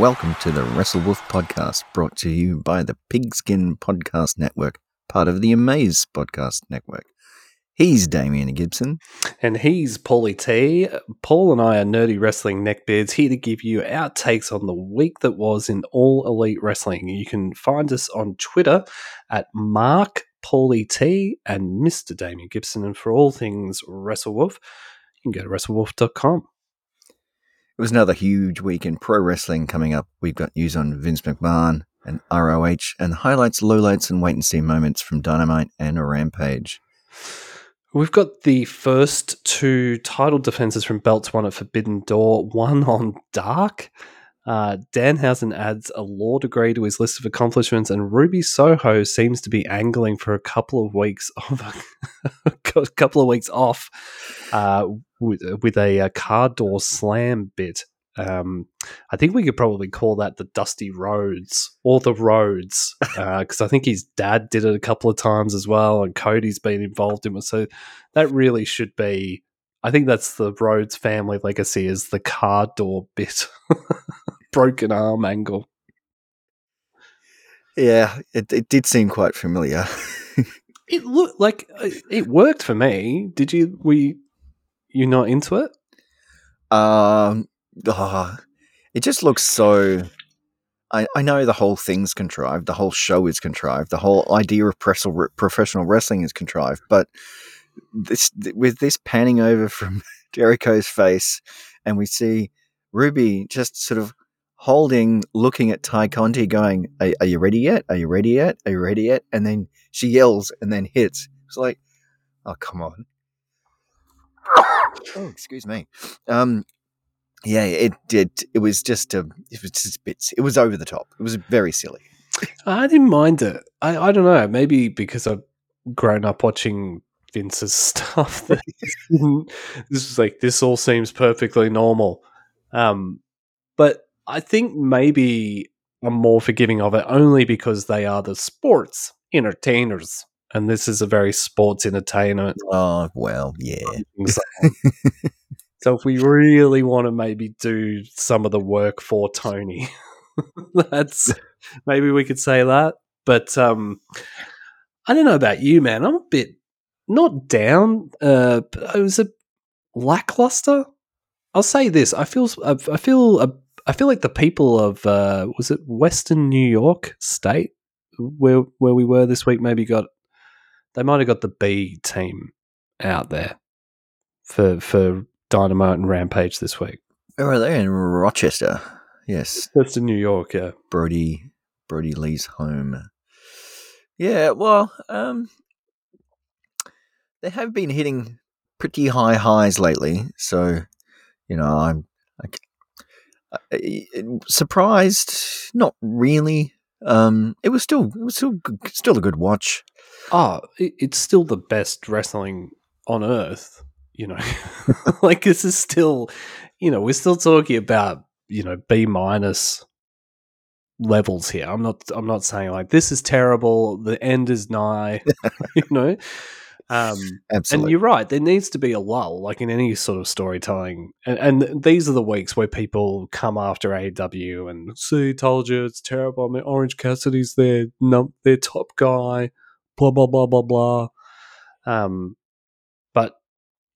Welcome to the WrestleWolf podcast, brought to you by the Pigskin Podcast Network, part of the Amaze Podcast Network. He's Damian Gibson. And he's Paulie T. Paul and I are nerdy wrestling neckbeards here to give you our takes on the week that was in All Elite Wrestling. You can find us on Twitter at Mark Paulie T and Mr. Damian Gibson. And for all things WrestleWolf, you can go to WrestleWolf.com. It was another huge week in pro wrestling coming up. We've got news on Vince McMahon and ROH and highlights, lowlights, and wait and see moments from Dynamite and Rampage. We've got the first two title defenses from belts, one at Forbidden Door, one on Dark. Uh, Danhausen adds a law degree to his list of accomplishments, and Ruby Soho seems to be angling for a couple of weeks of a couple of weeks off uh, with, with a, a, car door slam bit. Um, I think we could probably call that the Dusty Rhodes or the Rhodes because uh, I think his dad did it a couple of times as well, and Cody's been involved in it. So that really should be. I think that's the Rhodes family legacy is the car door bit. broken arm angle. Yeah, it, it did seem quite familiar. It looked like uh, it worked for me. Did you? Were you, not into it? Um, oh, it just looks so. I, I know the whole thing's contrived, the whole show is contrived, the whole idea of professional wrestling is contrived, but this with this panning over from Jericho's face, and we see Ruby just sort of holding, looking at Tay Conti, going, are, are, you ready yet? Are you ready yet? Are you ready yet? And then she yells and then hits. It's like, oh, come on. oh, excuse me. Um, yeah, it did. It was just a, it was just bits. It was over the top. It was very silly. I didn't mind it. I, I don't know. Maybe because I've grown up watching Vince's stuff. This is like this all seems perfectly normal. Um, but I think maybe I'm more forgiving of it only because they are the sports entertainers. And this is a very sports entertainment. Oh, well, yeah. so if we really want to maybe do some of the work for Tony, that's maybe we could say that. But um, I don't know about you, man. I'm a bit not down. Uh, but it was a lackluster. I'll say this: I feel I feel a I feel like the people of uh, was it Western New York State where where we were this week maybe got they might have got the B team out there for for Dynamite and Rampage this week. Where are they in Rochester? Yes, Western New York. Yeah, Brody Brodie Lee's home. Yeah, well, um, they have been hitting pretty high highs lately, so you know I'm I, surprised, not really. Um, it was still it was still still a good watch. Oh, it's still the best wrestling on earth. You know, like this is still, you know, we're still talking about you know B minus levels here. I'm not I'm not saying like this is terrible. The end is nigh. you know, Um, Absolutely. and you're right. There needs to be a lull, like in any sort of storytelling. And, and these are the weeks where people come after AEW and see, told you it's terrible. I mean, Orange Cassidy's their num- their top guy. Blah blah blah blah blah. Um, but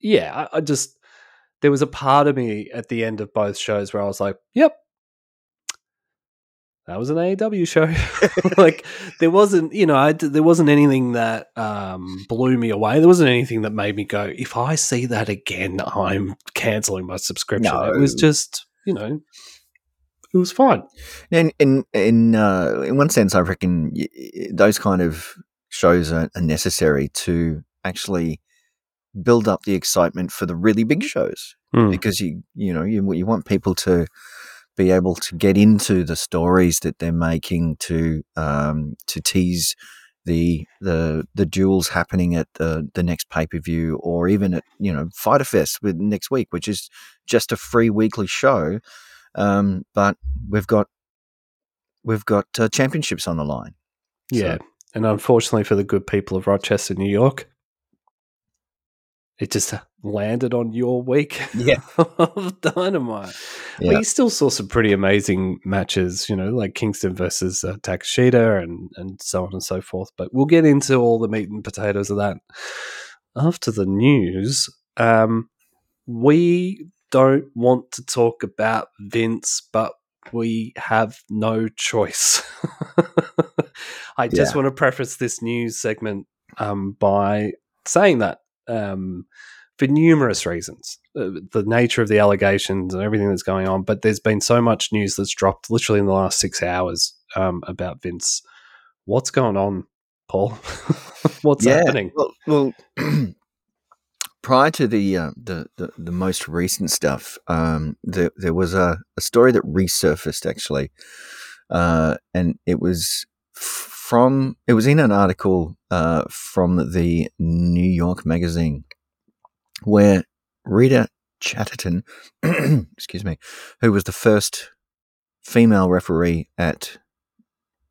yeah, I, I just there was a part of me at the end of both shows where I was like, "Yep, that was an AEW show. like there wasn't, you know, I, there wasn't anything that um, blew me away. There wasn't anything that made me go, if I see that again, I'm canceling my subscription. No. It was just, you know, it was fine. In in in uh, in one sense, I reckon those kind of shows are, are necessary to actually build up the excitement for the really big shows Mm. because you you know you you want people to be able to get into the stories that they're making to um, to tease the the the duels happening at the the next pay per view or even at you know Fyter Fest with next week, which is just a free weekly show, um, but we've got we've got uh, championships on the line. Yeah. And unfortunately for the good people of Rochester, New York, it just landed on your week Yeah. of Dynamite. Yeah. But you still saw some pretty amazing matches, you know, like Kingston versus uh, Takeshita and, and so on and so forth. But we'll get into all the meat and potatoes of that after the news. Um, we don't want to talk about Vince, but we have no choice. I just Yeah. want to preface this news segment um, by saying that um, for numerous reasons, uh, the nature of the allegations and everything that's going on. But there's been so much news that's dropped literally in the last six hours um, about Vince. What's going on, Paul? What's Yeah, happening? Well, well prior to the, uh, the the the most recent stuff, um, there there was a, a story that resurfaced actually, uh, and it was from it was in an article uh, from the New York Magazine, where Rita Chatterton, excuse me, who was the first female referee at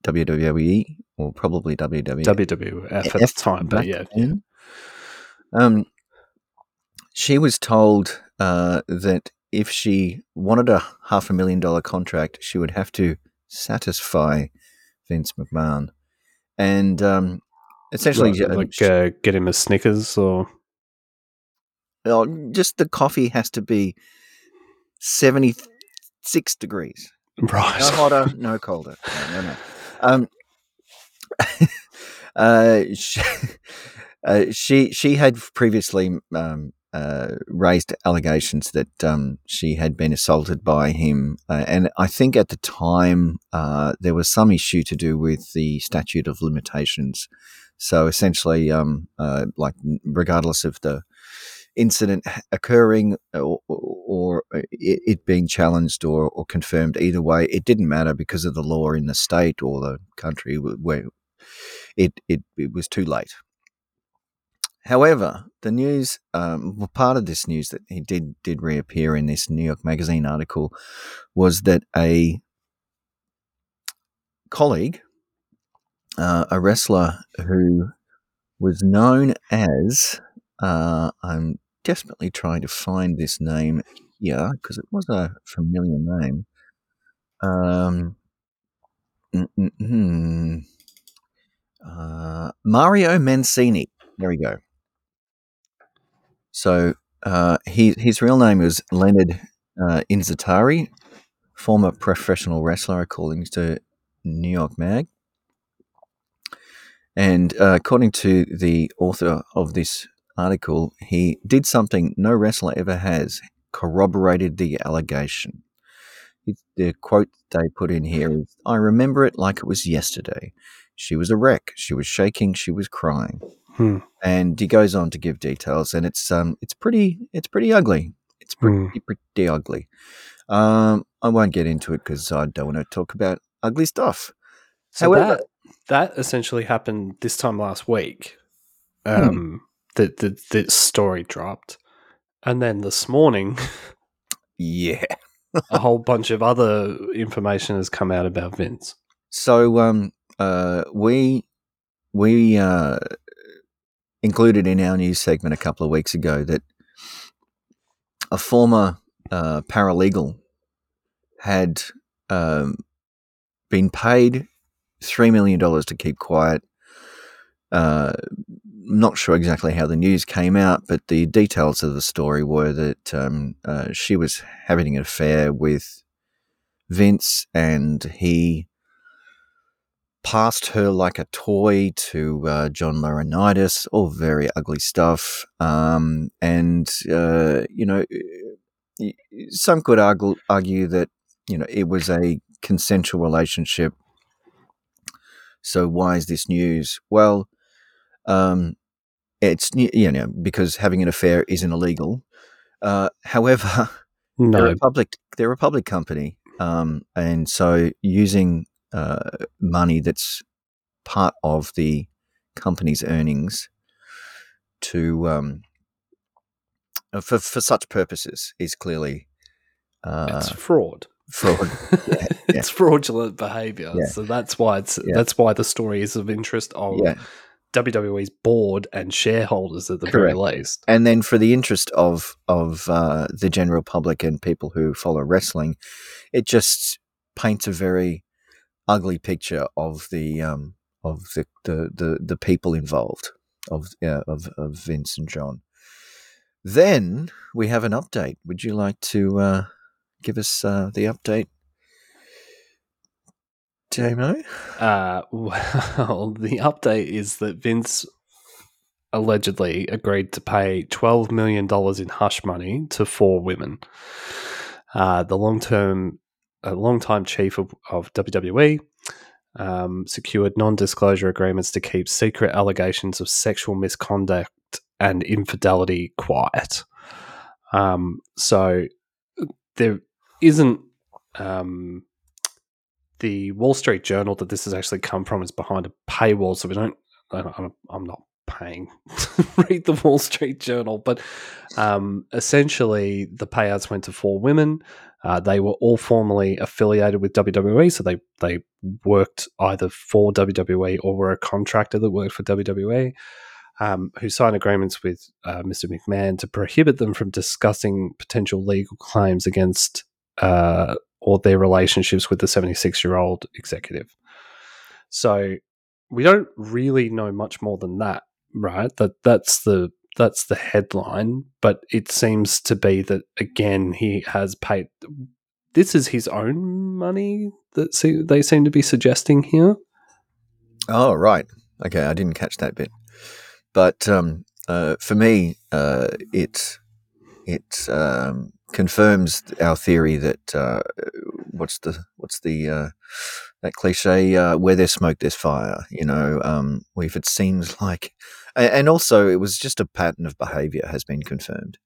WWE or probably WWE WWF at the time, but back yeah, then. Um, she was told uh, that if she wanted a half a million dollar contract, she would have to satisfy Vince McMahon, and um, essentially, Right, uh, like uh, get him a Snickers or uh, just the coffee has to be seventy six degrees. right. no hotter, no colder. No, no, no. Um, uh, she, uh, she she had previously um, uh, raised allegations that um, she had been assaulted by him, uh, and I think at the time uh, there was some issue to do with the statute of limitations. So essentially, um, uh, like regardless of the incident occurring or, or it, it being challenged or, or confirmed. Either way it didn't matter because of the law in the state or the country where it, it, it was too late. However the news um, well, part of this news that he did did reappear in this new york magazine article was that a colleague uh, a wrestler who was known as uh, I'm desperately trying to find this name here because it was a familiar name. Um, mm, mm, mm. uh, Mario Mancini. There we go. So uh, he, his real name is Leonard uh, Inzitari, former professional wrestler, according to New York Mag. And uh, according to the author of this article, he did something no wrestler ever has corroborated the allegation. The quote they put in here is I remember it like it was yesterday. She was a wreck. She was shaking. She was crying. Hmm. And he goes on to give details, and it's um it's pretty it's pretty ugly. It's pretty Hmm. pretty ugly. Um, I won't get into it because I don't want to talk about ugly stuff. So However- that that essentially happened this time last week. Hmm. That the, the story dropped, and then this morning, Yeah. a whole bunch of other information has come out about Vince. So um uh we we uh included in our news segment a couple of weeks ago that a former uh, paralegal had um, been paid $3 million to keep quiet. Not sure exactly how the news came out, but the details of the story were that um, uh, she was having an affair with Vince and he passed her like a toy to uh, John Laurinaitis, all very ugly stuff. Um, and, uh, you know, some could argue, argue that, you know, it was a consensual relationship. So why is this news? Well, um, it's, you know, because having an affair isn't illegal. Uh, however, no. they're, a public, they're a public company. Um, and so using uh, money that's part of the company's earnings to um, uh, for for such purposes is clearly uh, it's fraud. Fraud. Yeah, it's fraudulent behavior. Yeah. So that's why it's that's why the story is of interest of WWE's board and shareholders at the Correct. very least. And then for the interest of of uh, the general public and people who follow wrestling, it just paints a very ugly picture of the um, of the, the, the, the people involved of, uh, of of Vince and John. Then we have an update. Would you like to uh, give us uh, the update, Damo? Uh, well, the update is that Vince allegedly agreed to pay $12 million in hush money to four women. Uh, the long term a long-time chief of, of WWE, um, secured non-disclosure agreements to keep secret allegations of sexual misconduct and infidelity quiet. Um, so there isn't um, the Wall Street Journal that this has actually come from is behind a paywall, so we don't. I'm not paying to read the Wall Street Journal, but um, essentially the payouts went to four women. Uh, they were all formerly affiliated with WWE, so they they worked either for WWE or were a contractor that worked for WWE, um, who signed agreements with uh, Mr. McMahon to prohibit them from discussing potential legal claims against uh, or their relationships with the 76 year old executive. So we don't really know much more than that, right? That that's the that's the headline, but it seems to be that again he has paid. This is his own money that see, they seem to be suggesting here. Oh right, okay, I didn't catch that bit, but um, uh, for me, uh, it it um, confirms our theory that uh, what's the what's the uh, that cliche uh, where there's smoke there's fire you know um, if it seems like and also it was just a pattern of behavior has been confirmed.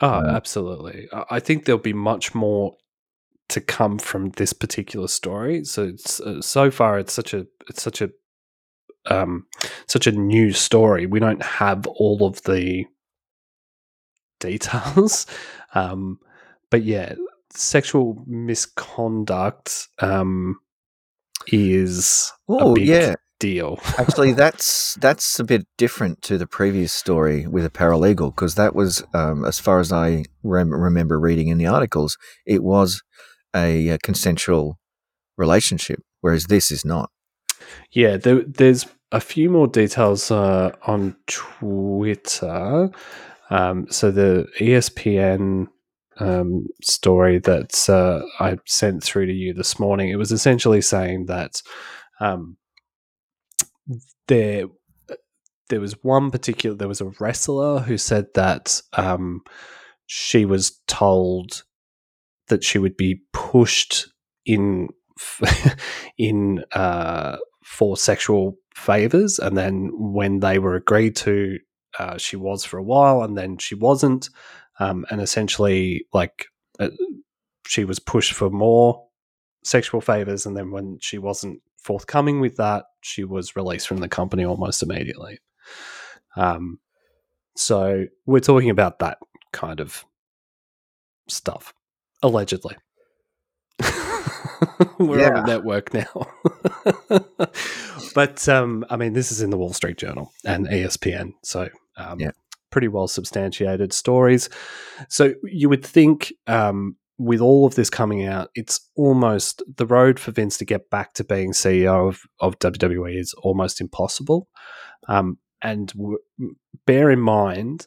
Oh um, absolutely. I think there'll be much more to come from this particular story. So it's uh, so far it's such a it's such a um such a new story. We don't have all of the details um but yeah sexual misconduct um is oh yeah deal. Actually, that's that's a bit different to the previous story with a paralegal because that was, um, as far as I rem- remember reading in the articles, it was a, a, consensual relationship, whereas this is not. Yeah, there, there's a few more details uh, on Twitter. Um, so the ESPN um, story that uh, I sent through to you this morning, it was essentially saying that um, there there was one particular there was a wrestler who said that um, she was told that she would be pushed in in uh, for sexual favors, and then when they were agreed to, uh, she was for a while, and then she wasn't, um, and essentially like uh, she was pushed for more sexual favors, and then when she wasn't forthcoming with that, she was released from the company almost immediately. Um, so we're talking about that kind of stuff, allegedly. we're yeah. on a network now. but um, I mean, this is in the Wall Street Journal and ESPN, so um, Yeah. pretty well substantiated stories. So you would think, um, with all of this coming out, it's almost the road for Vince to get back to being CEO of, of WWE is almost impossible. Um, and w- bear in mind,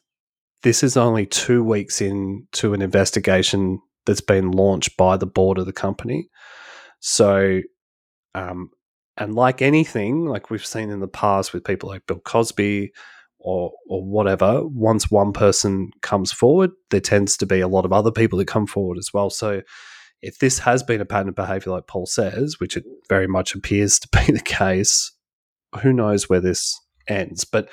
this is only two weeks into an investigation that's been launched by the board of the company. So, um, and like anything, like we've seen in the past with people like Bill Cosby or or whatever, once one person comes forward, there tends to be a lot of other people that come forward as well. So, if this has been a pattern of behavior, like Paul says, which it very much appears to be the case, who knows where this ends? But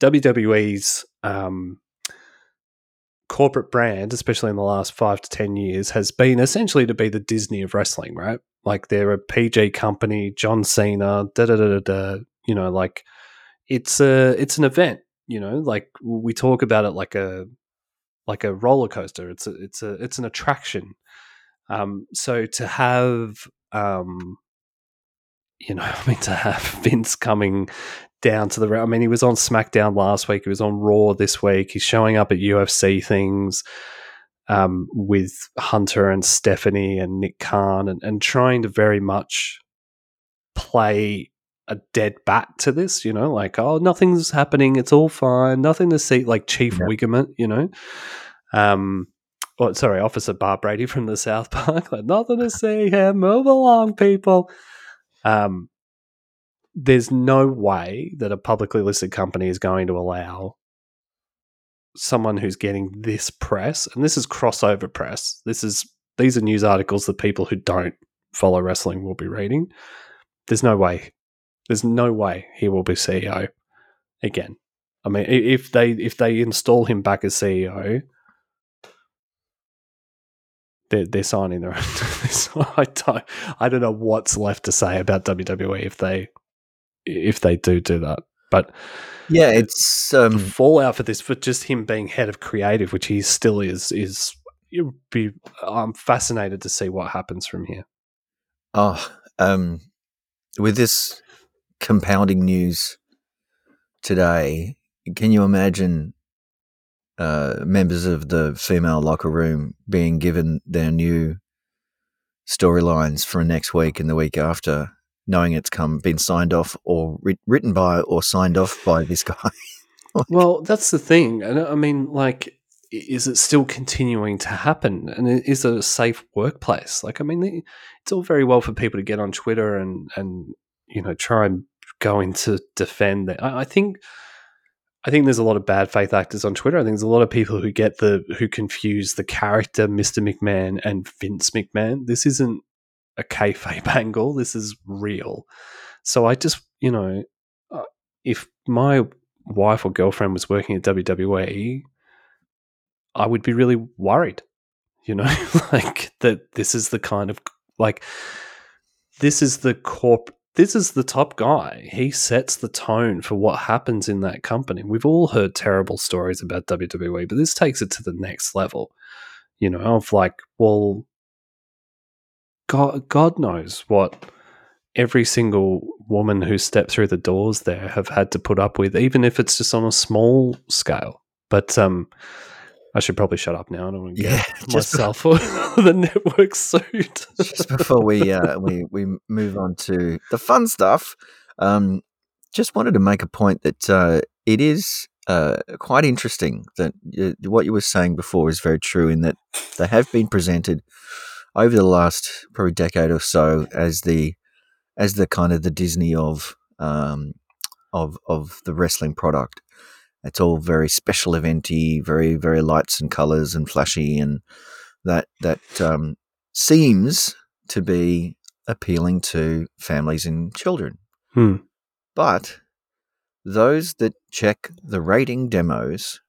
WWE's um, corporate brand, especially in the last five to 10 years, has been essentially to be the Disney of wrestling, right? Like they're a PG company, John Cena, da da da da da. You know, like it's a it's an event. You know, like we talk about it like a like a roller coaster. It's a it's a it's an attraction. Um, so to have um, you know, I mean, to have Vince coming down to the. I mean, he was on SmackDown last week. He was on Raw this week. He's showing up at UFC things um, with Hunter and Stephanie and Nick Khan, and, and trying to very much play a dead bat to this. You know, like oh, nothing's happening. It's all fine. Nothing to see. Like Chief Yeah. Wiggerman, you know. Um, oh, sorry, Officer Barbrady from the South Park. Like nothing to see here. Move along, people. Um, there's no way that a publicly listed company is going to allow someone who's getting this press, and this is crossover press. This is these are news articles that people who don't follow wrestling will be reading. There's no way. There's no way he will be CEO again. I mean, if they if they install him back as CEO, they're, they're signing their own. so I don't I don't know what's left to say about WWE if they if they do do that. But Yeah, it's um, fallout for this for just him being head of creative, which he still is, is it would be. I'm fascinated to see what happens from here. oh, um, with this compounding news today, can you imagine uh, members of the female locker room being given their new storylines for next week and the week after, knowing it's come been signed off or writ- written by or signed off by this guy? Well, that's the thing, and I mean, like, is it still continuing to happen? And is it a safe workplace? Like, I mean, it's all very well for people to get on Twitter and and you know try and go to defend that. I, I think. I think there's a lot of bad faith actors on Twitter. I think there's a lot of people who get the who confuse the character Mr. McMahon and Vince McMahon. This isn't a kayfabe angle. This is real. So I just, you know, uh, if my wife or girlfriend was working at WWE, I would be really worried. You know, like that. This is the kind of like this is the corp. This is the top guy. He sets the tone for what happens in that company. We've all heard terrible stories about WWE, but this takes it to the next level. You know, of like, well, God, God knows what every single woman who stepped through the doors there have had to put up with, even if it's just on a small scale. But um, I should probably shut up now. I don't want to Yeah, get just- myself the network suit. just before we uh, we we move on to the fun stuff, um, just wanted to make a point that uh, it is uh, quite interesting that uh, what you were saying before is very true in that they have been presented over the last probably decade or so as the as the kind of the Disney of um, of of the wrestling product. It's all very special eventy, very very lights and colors and flashy, and that that um, seems to be appealing to families and children. Hmm. But those that check the rating demos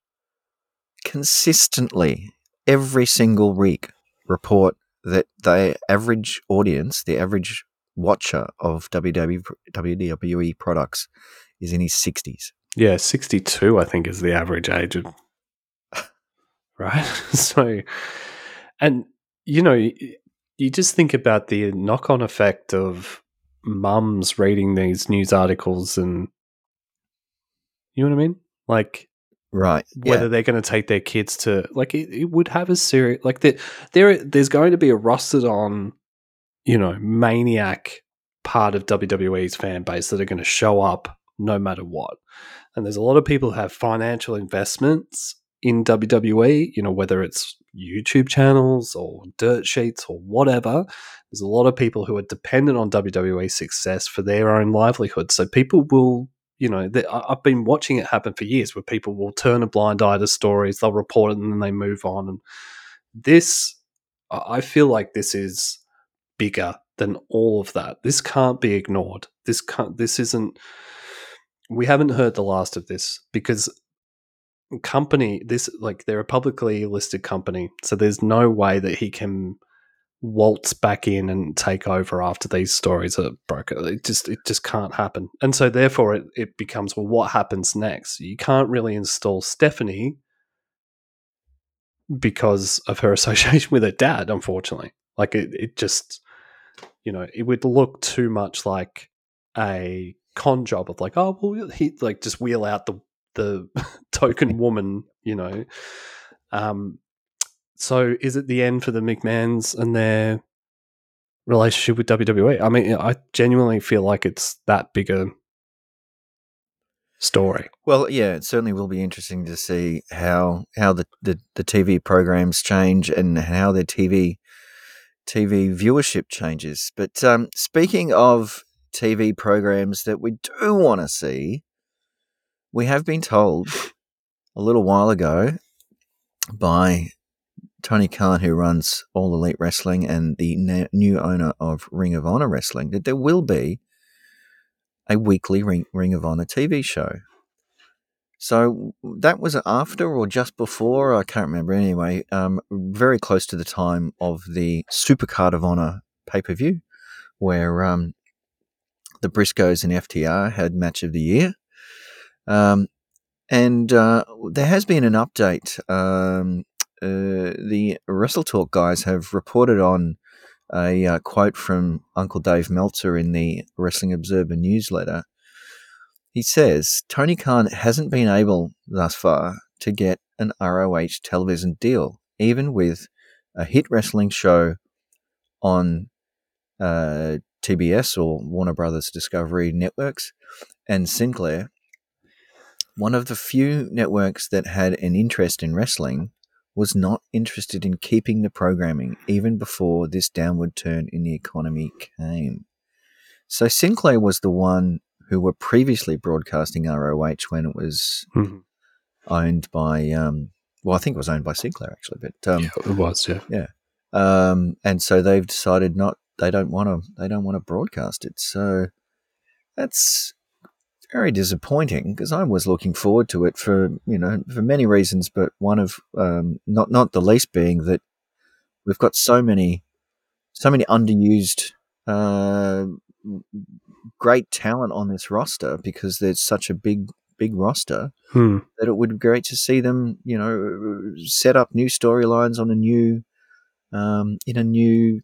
consistently every single week report that the average audience, the average watcher of WWE, WWE products is in his 60s. Yeah, 62, I think, is the average age of. Right? so, and, you know, you just think about the knock on effect of mums reading these news articles and you know what I mean? Like Right. whether Yeah. they're going to take their kids to like it, it would have a serious like there there there's going to be a rusted on you know maniac part of WWE's fan base that are going to show up no matter what and there's a lot of people who have financial investments in WWE you know whether it's YouTube channels or dirt sheets or whatever there's a lot of people who are dependent on WWE success for their own livelihood so people will you know, th- I- I've been watching it happen for years where people will turn a blind eye to stories, they'll report it and then they move on. And this, I feel like this is bigger than all of that. This can't be ignored. This can't, this isn't, we haven't heard the last of this because company, this, like, they're a publicly listed company. So there's no way that he can waltz back in and take over after these stories are broken. It just it just can't happen. And so therefore it, it becomes well what happens next? You can't really install Stephanie because of her association with her dad, unfortunately. Like it, it just you know, it would look too much like a con job of like, oh well he like just wheel out the the token woman, you know. Um so is it the end for the McMahons and their relationship with WWE? I mean, I genuinely feel like it's that big a story. Well, yeah, it certainly will be interesting to see how how the, the, the TV programs change and how their TV TV viewership changes. But um, speaking of TV programs that we do want to see, we have been told a little while ago by Tony Khan, who runs All Elite Wrestling and the new owner of Ring of Honor Wrestling, that there will be a weekly Ring, Ring of Honor TV show. So that was after or just before, I can't remember anyway, um, very close to the time of the Supercard of Honor pay per view, where um, the Briscoes and FTR had match of the year. Um, and uh, there has been an update. Um, uh, the Wrestle Talk guys have reported on a uh, quote from Uncle Dave Meltzer in the Wrestling Observer newsletter. He says Tony Khan hasn't been able thus far to get an ROH television deal, even with a hit wrestling show on uh, TBS or Warner Brothers Discovery networks and Sinclair. One of the few networks that had an interest in wrestling was not interested in keeping the programming even before this downward turn in the economy came. So Sinclair was the one who were previously broadcasting ROH when it was Mhm. owned by, um, well, I think it was owned by Sinclair actually, but um, yeah, it was. Yeah, um, and so they've decided not they don't want to they don't want to broadcast it. So that's very disappointing because I was looking forward to it for you know for many reasons, but one of um, not not the least being that we've got so many so many underused uh, great talent on this roster because there's such a big big roster Hmm. that it would be great to see them, you know, set up new storylines on a new, um, in a new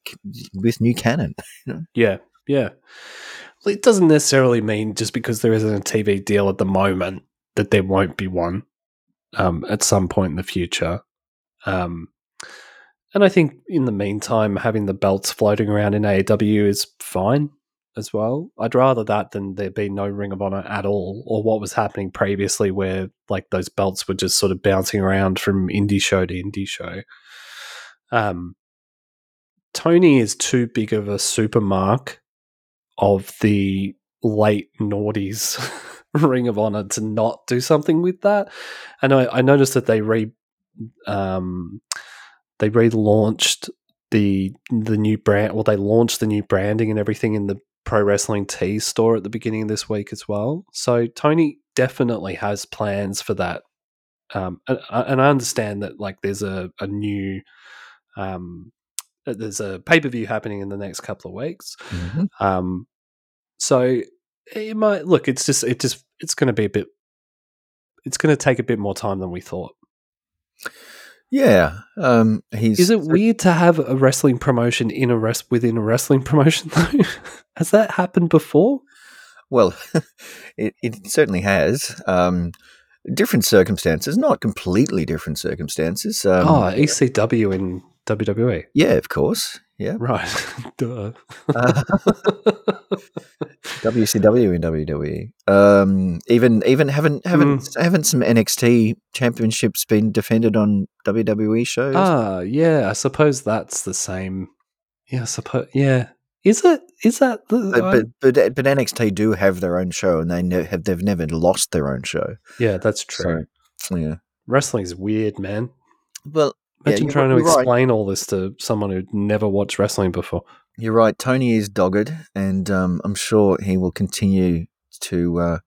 with new canon. yeah, yeah. Well, it doesn't necessarily mean just because there isn't a TV deal at the moment that there won't be one um, at some point in the future. Um, and I think in the meantime, having the belts floating around in AEW is fine as well. I'd rather that than there be no Ring of Honor at all, or what was happening previously, where like those belts were just sort of bouncing around from indie show to indie show. Um, Tony is too big of a supermark of the late noughties Ring of Honor to not do something with that. And I, I noticed that they re um, they relaunched the the new brand. Well, they launched the new branding and everything in the Pro Wrestling Tees store at the beginning of this week as well. So Tony definitely has plans for that. Um, and, and I understand that like there's a, a new um, there's a pay per view happening in the next couple of weeks. Um, so it might look. It's just it just it's going to be a bit. It's going to take a bit more time than we thought. Yeah, um, he's. Is it weird to have a wrestling promotion in a rest within a wrestling promotion though? Has that happened before? Well, it, it certainly has. Um, different circumstances, not completely different circumstances. Um, oh, ECW in WWE. yeah, of course. Yeah, Right. Duh. uh, WCW and WWE. Um, even even haven't haven't haven't some NXT championships been defended on WWE shows? Ah, yeah. I suppose that's the same. Yeah, I suppose. Yeah. Is it? Is that the? but, but but but NXT do have their own show, and they ne- have they've never lost their own show. yeah, that's true. So, yeah. Wrestling's weird, man. Well, Imagine you're- trying to you're right. explain all this to someone who'd never watched wrestling before. You're right. Tony is dogged, and um, I'm sure he will continue to uh,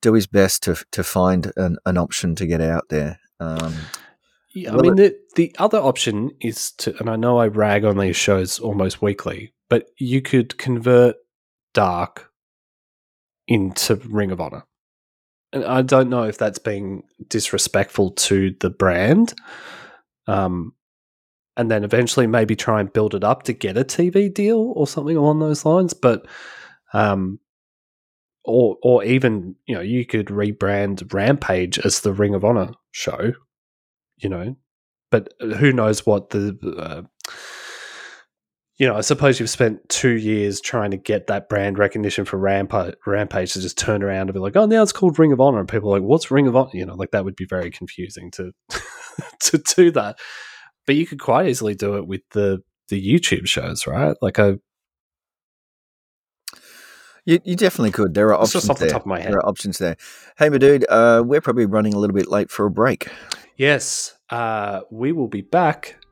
do his best to to find an, an option to get out there. Um, Yeah, I mean, the, the other option is to, and I know I rag on these shows almost weekly, but you could convert Dark into Ring of Honor. And I don't know if that's being disrespectful to the brand. Um, and then eventually maybe try and build it up to get a TV deal or something along those lines. But, um, or or even you know you could rebrand Rampage as the Ring of Honor show, you know, but who knows what the uh, you know I suppose you've spent two years trying to get that brand recognition for Rampage, Rampage to just turn around and be like, oh, now it's called Ring of Honor, and people are like, what's Ring of Honor? You know, like that would be very confusing to to do that. But you could quite easily do it with the the YouTube shows, right? Like a you, you definitely could. There are options just off the there. top of my head. There are options there. Hey, my dude, uh, we're probably running a little bit late for a break. Yes, uh, we will be back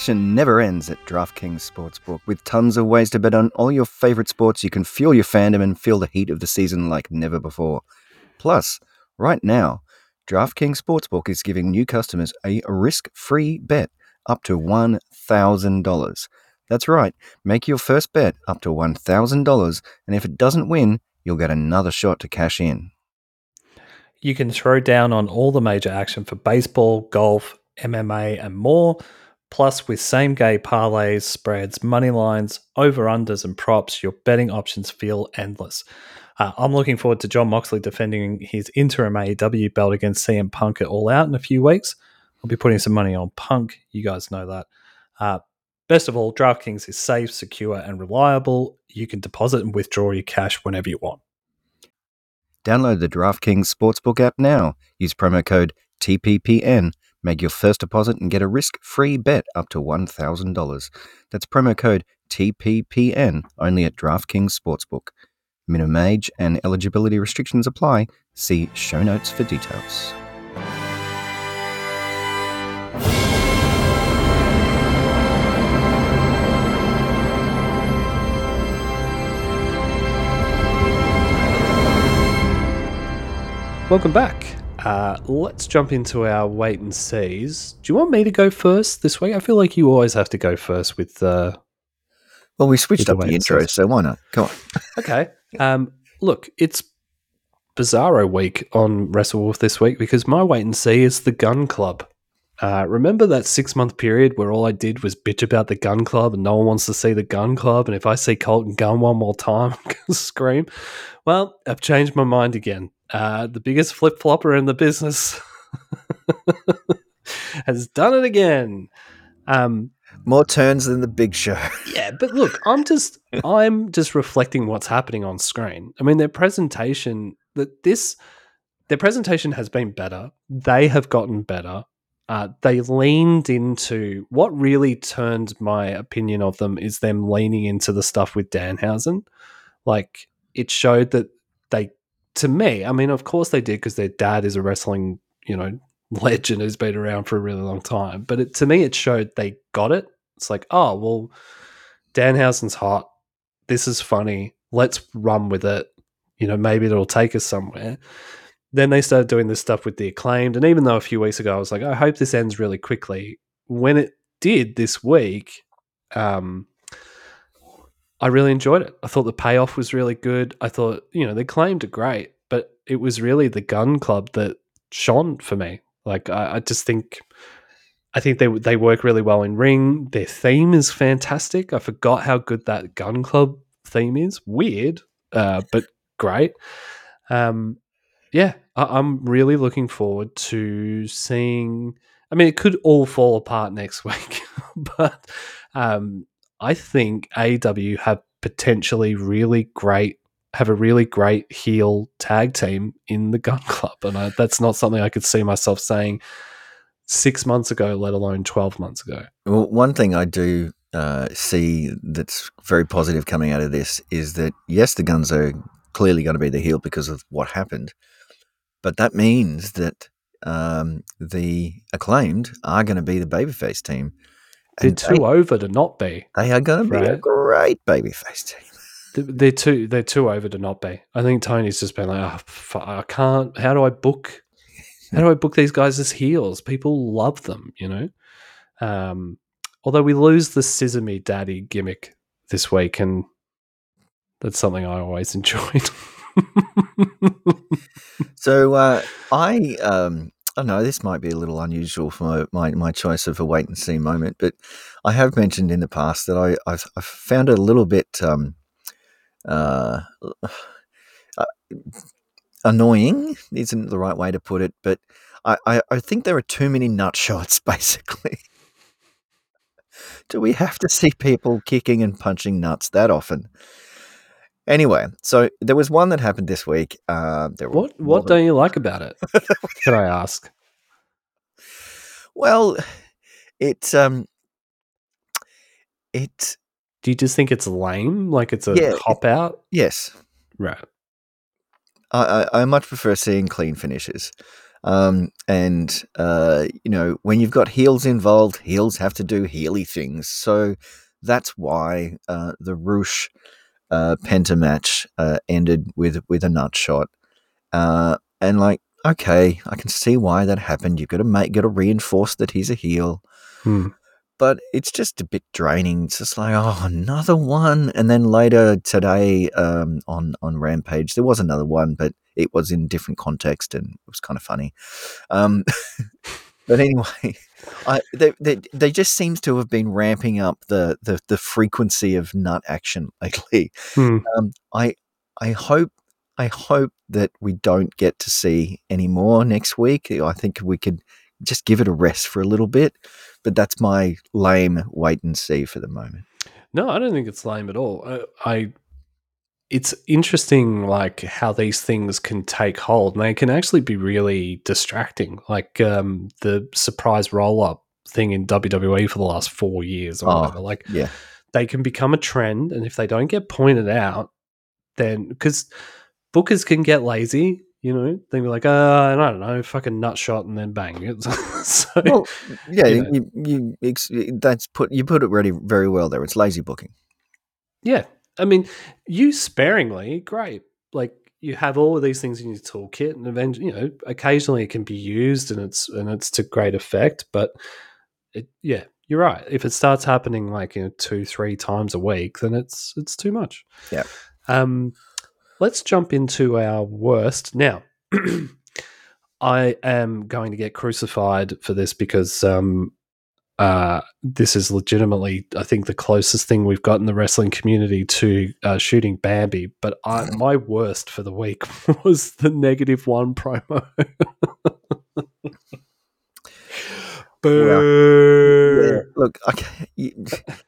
Action never ends at DraftKings Sportsbook. With tons of ways to bet on all your favorite sports, you can fuel your fandom and feel the heat of the season like never before. Plus, right now, DraftKings Sportsbook is giving new customers a risk free bet up to $1,000. That's right, make your first bet up to $1,000, and if it doesn't win, you'll get another shot to cash in. You can throw down on all the major action for baseball, golf, MMA, and more. Plus, with same game parlays, spreads, money lines, over unders, and props, your betting options feel endless. Uh, I'm looking forward to Jon Moxley defending his interim AEW belt against CM Punk at All Out in a few weeks. I'll be putting some money on Punk. You guys know that. Uh, best of all, DraftKings is safe, secure, and reliable. You can deposit and withdraw your cash whenever you want. Download the DraftKings Sportsbook app now. Use promo code TPPN. Make your first deposit and get a risk free bet up to $1,000. That's promo code TPPN only at DraftKings Sportsbook. Minimum age and eligibility restrictions apply. See show notes for details. Welcome back. Uh, let's jump into our wait and sees. Do you want me to go first this week? I feel like you always have to go first with. Uh... Well, we switched up the it intro, so why not? Come on. Okay. Um, look, it's Bizarro week on WrestleWolf this week because my wait and see is the Gunn Club. Uh, remember that six month period where all I did was bitch about the Gunn Club and no one wants to see the Gunn Club? And if I see Colton Gunn one more time, I'm going to scream. Well, I've changed my mind again. Uh, the biggest flip flopper in the business has done it again. Um, More turns than the big show. yeah, but look, I'm just I'm just reflecting what's happening on screen. I mean, their presentation that this their presentation has been better. They have gotten better. Uh, they leaned into what really turned my opinion of them is them leaning into the stuff with Danhausen. Like it showed that they, to me, I mean, of course they did because their dad is a wrestling, you know, legend who's been around for a really long time. But it, to me, it showed they got it. It's like, oh, well, Danhausen's hot. This is funny. Let's run with it. You know, maybe it'll take us somewhere. Then they started doing this stuff with the acclaimed. And even though a few weeks ago I was like, I hope this ends really quickly, when it did this week, um, I really enjoyed it. I thought the payoff was really good. I thought, you know, the Acclaimed are great, but it was really the Gunn Club that shone for me. Like I, I just think I think they they work really well in ring. Their theme is fantastic. I forgot how good that Gunn Club theme is. Weird, uh, but great. Um, yeah, I, am really looking forward to seeing. I mean, it could all fall apart next week, but um, I think AEW have potentially really great have a really great heel tag team in the Gunn Club, and I, that's not something I could see myself saying six months ago, let alone twelve months ago. Well, one thing I do uh, see that's very positive coming out of this is that yes, the Gunns are clearly going to be the heel because of what happened, but that means that um, the acclaimed are going to be the babyface team. They're too they, over to not be. They are going to right? be a great babyface team. They're too they're too over to not be. I think Tony's just been like, oh, I can't. How do I book? How do I book these guys as heels? People love them, you know. Um, although we lose the Scissor Me Daddy gimmick this week, and that's something I always enjoyed. so uh, I um, I know this might be a little unusual for my, my, my, choice of a wait and see moment, but I have mentioned in the past that I, I've, I've found it a little bit um, uh, uh, annoying isn't the right way to put it, but I, I, I think there are too many nut shots, basically. Do we have to see people kicking and punching nuts that often? Anyway, so there was one that happened this week. Uh, what what don't you like about it? Can I ask? Well, it um, it do you just think it's lame? Like it's a yeah, cop out? Yes. Right. I, I, I, much prefer seeing clean finishes. Um, and, uh, you know, when you've got heels involved, heels have to do heely things. So that's why uh, the Rush uh, Penta match uh, ended with, with a nut shot. Uh, and, like, okay, I can see why that happened. You've got to make, got to reinforce that he's a heel. Hmm but it's just a bit draining. It's just like, oh, another one. And then later today um, on on Rampage, there was another one, but it was in different context and it was kind of funny. Um, but anyway, I, they, they, they just seems to have been ramping up the, the, the frequency of nut action lately. Hmm. Um, I I hope I hope that we don't get to see any more next week. I think we could just give it a rest for a little bit. But that's my lame wait and see for the moment. No, I don't think it's lame at all. I, I it's interesting like how these things can take hold and they can actually be really distracting. Like um, the surprise roll up thing in WWE for the last four years or oh, whatever. Like yeah. they can become a trend and if they don't get pointed out, then because bookers can get lazy you know, they'd be like, uh, I don't know, fucking nut shot, and then bang. so, well, yeah, you, you, you, that's put you put it really very well there. It's lazy booking. Yeah, I mean, use sparingly, great. Like you have all of these things in your toolkit, and eventually, you know, occasionally it can be used, and it's and it's to great effect. But it, yeah, you're right. If it starts happening like you know two, three times a week, then it's it's too much. Yeah. Um, let's jump into our worst. Now, I am going to get crucified for this because um, uh, this is legitimately, I think, the closest thing we've got in the wrestling community to uh, shooting Bambi. But I, my worst for the week was the negative one promo. Boo! Yeah, look, okay, you,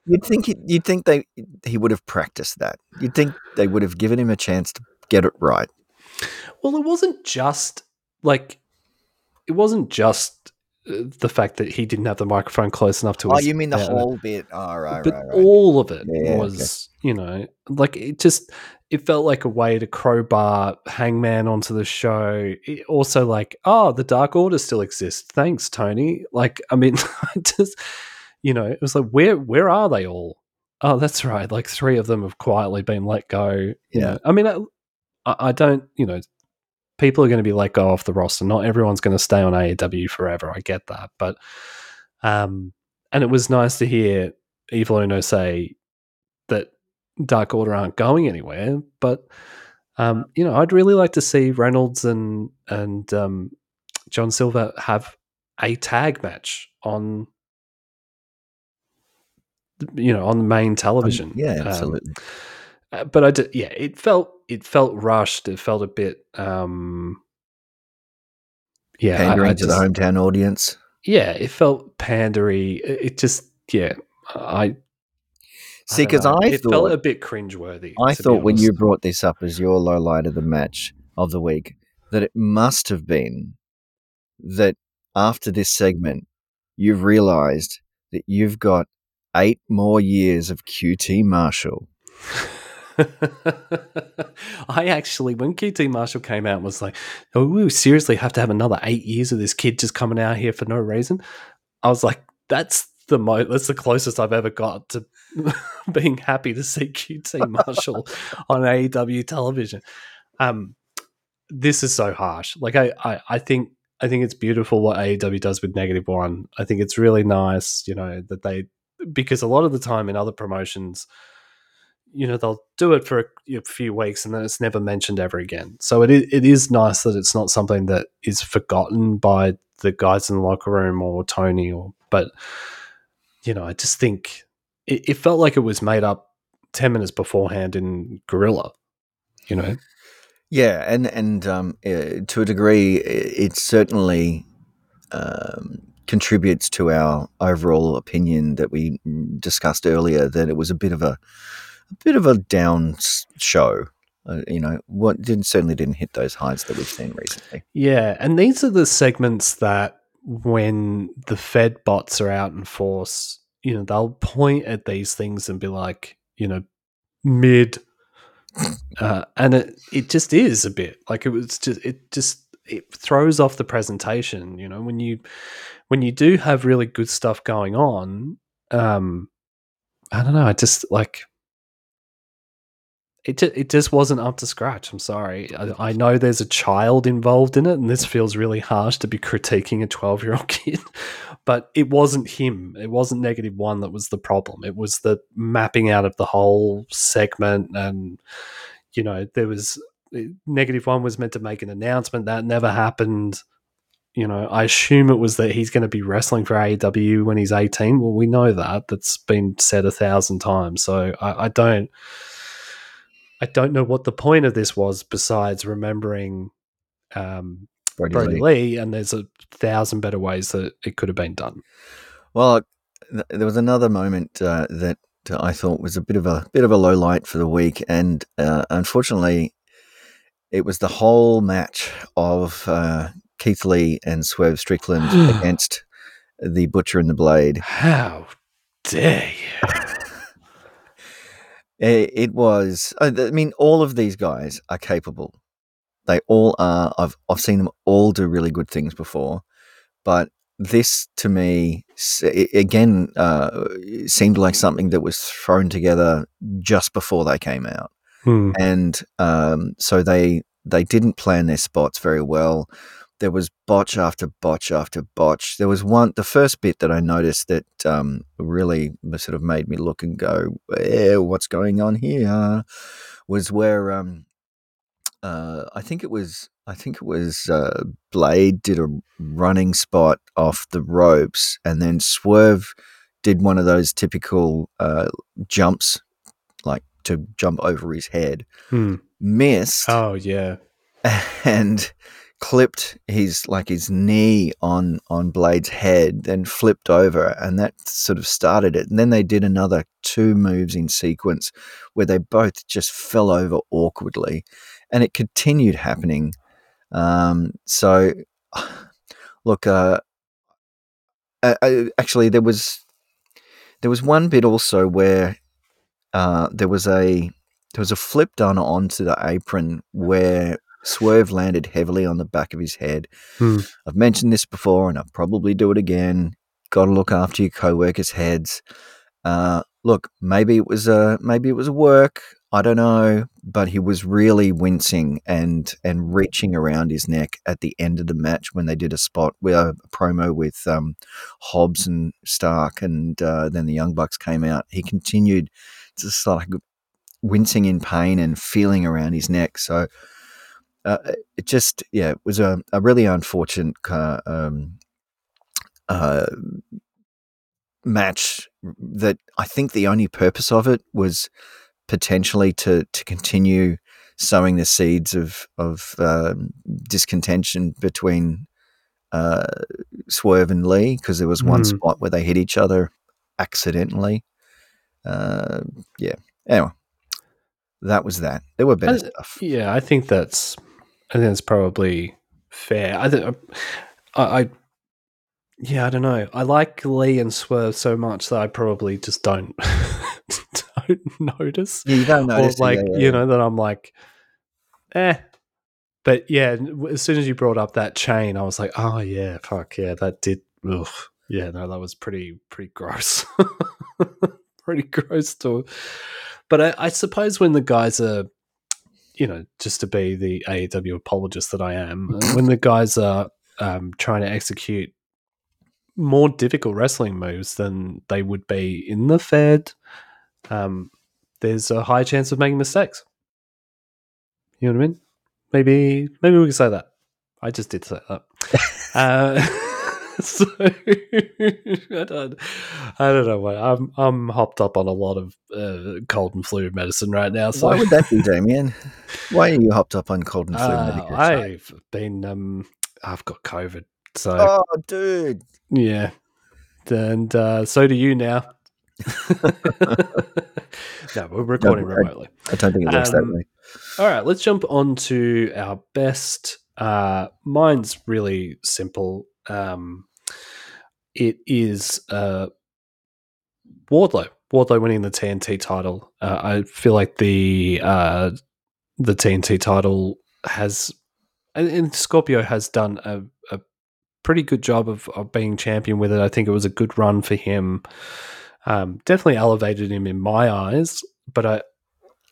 would think he, you'd think they he would have practiced that. You'd think they would have given him a chance to get it right. Well, it wasn't just like it wasn't just the fact that he didn't have the microphone close enough to. Oh, you mean the whole bit? Oh, right, but right, right. all of it yeah, was, okay. you know, like it just it felt like a way to crowbar Hangman onto the show. It also, like, oh, the Dark Order still exists. Thanks, Tony. Like, I mean, just you know, it was like, where where are they all? Oh, that's right. Like three of them have quietly been let go. You Yeah. know, I mean, I, I don't. You know, people are going to be let go off the roster. Not everyone's going to stay on AEW forever. I get that, but um, and it was nice to hear Evil Uno say that Dark Order aren't going anywhere. But um, you know, I'd really like to see Reynolds and and um, John Silver have a tag match on you know on the main television. Um, yeah, Um, absolutely. uh, but I did, yeah, it felt it felt rushed. It felt a bit, um, yeah, I- Pandering I to the hometown audience. Yeah, it felt pandery. It, it just, yeah, I See, because know. I, it felt a bit cringeworthy. I thought when you brought this up as your low light of the match of the week that it must have been that after this segment you've realized that you've got eight more years of QT Marshall. I actually, when QT Marshall came out, and was like, "Oh, we seriously have to have another eight years of this kid just coming out here for no reason." I was like, "That's the mo- That's the closest I've ever got to being happy to see QT Marshall on AEW television." Um, this is so harsh. Like, I, I, I think. I think it's beautiful what AEW does with Negative One. I think it's really nice, you know, that they because a lot of the time in other promotions, you know they'll do it for a, few weeks and then it's never mentioned ever again. So it is, it is nice that it's not something that is forgotten by the guys in the locker room or Tony or but you know I just think it, it felt like it was made up ten minutes beforehand in Gorilla. You know, Yeah, and and um, uh, to a degree, i- it certainly um, contributes to our overall opinion that we mm, discussed earlier that it was a bit of a, a bit of a down show. Uh, you know, what didn't certainly didn't hit those highs that we've seen recently. Yeah, and these are the segments that when the Fed bots are out in force, you know, they'll point at these things and be like, you know, mid. Uh, and it, it just is a bit like it was just it just it throws off the presentation you know when you when you do have really good stuff going on um i don't know i just like it, ju- it just wasn't up to scratch. I'm sorry. I, I know there's a child involved in it, and this feels really harsh to be critiquing a 12 year old kid, but it wasn't him. It wasn't negative one that was the problem. It was the mapping out of the whole segment. And, you know, there was eh, negative one was meant to make an announcement that never happened. You know, I assume it was that he's going to be wrestling for AEW when he's 18. Well, we know that. That's been said a thousand times. So I, I don't. I don't know what the point of this was besides remembering um, Brodie Brodie Lee. Lee, and there's a thousand better ways that it could have been done. Well, th- there was another moment uh, that I thought was a bit of a bit of a low light for the week, and uh, unfortunately, it was the whole match of uh, Keith Lee and Swerve Strickland against the Butcher and the Blade. How dare you? It, it was. I I mean, all of these guys are capable. They all are. I've I've seen them all do really good things before, but this to me again uh, seemed like something that was thrown together just before they came out, Hmm. and um, so they they didn't plan their spots very well. There was botch after botch after botch. There was one, the first bit that I noticed that um, really sort of made me look and go, eh, "What's going on here?" Was where um, uh, I think it was, I think it was uh, Blade did a running spot off the ropes, and then Swerve did one of those typical uh, jumps, like to jump over his head. Hmm. Missed Oh yeah. and clipped his like his knee on on Blade's head, then flipped over, and that sort of started it. And then they did another two moves in sequence where they both just fell over awkwardly, and it continued happening. Um, so, look, uh, uh, uh, actually, there was there was one bit also where uh, there was a there was a flip done onto the apron where Swerve landed heavily on the back of his head. Hmm. I've mentioned this before, and I'll probably do it again. Got to look after your co-workers' heads. Uh, look, maybe it was a maybe it was a work. I don't know, but he was really wincing and and reaching around his neck at the end of the match when they did a spot with a promo with um, Hobbs and Stark, and uh, then the Young Bucks came out. He continued just like wincing in pain and feeling around his neck. So uh, it just yeah, it was a, a really unfortunate uh, um, uh, match that I think the only purpose of it was potentially to to continue sowing the seeds of of um, discontention between uh, Swerve and Lee because there was one Mm. spot where they hit each other accidentally. Uh, yeah. Anyway, that was that. There were better I- stuff. Yeah, I think that's I think that's probably fair. I think I, I yeah, I don't know. I like Lee and Swerve so much that I probably just don't don't notice. Yeah, you don't notice. it, like, yeah, yeah, you know, that I'm like, eh. But yeah, as soon as you brought up that chain, I was like, oh yeah, fuck yeah, that did. Ugh. Yeah, no, that was pretty pretty gross, pretty gross too. But I, I suppose when the guys are, you know, just to be the AEW apologist that I am, uh, when the guys are um, trying to execute more difficult wrestling moves than they would be in the Fed, um, there's a high chance of making mistakes. You know what I mean? Maybe maybe we can say that. I just did say that. uh, so I don't, I don't know. Why. I'm I'm hopped up on a lot of uh, cold and flu medicine right now. So Why would that be, Damian? Why are you hopped up on cold and flu uh, medication? I've been um I've got COVID. So Oh, dude. yeah, and uh, so do you now. no, we're recording I- remotely. I don't think it works that Um, way. All right, let's jump on to our best. Uh, mine's really simple. Um, it is uh, Wardlow. Wardlow winning the TNT title. Uh, I feel like the uh, the TNT title has, and, Scorpio has done a, a pretty good job of, of being champion with it. I think it was a good run for him. Um, definitely elevated him in my eyes, but I,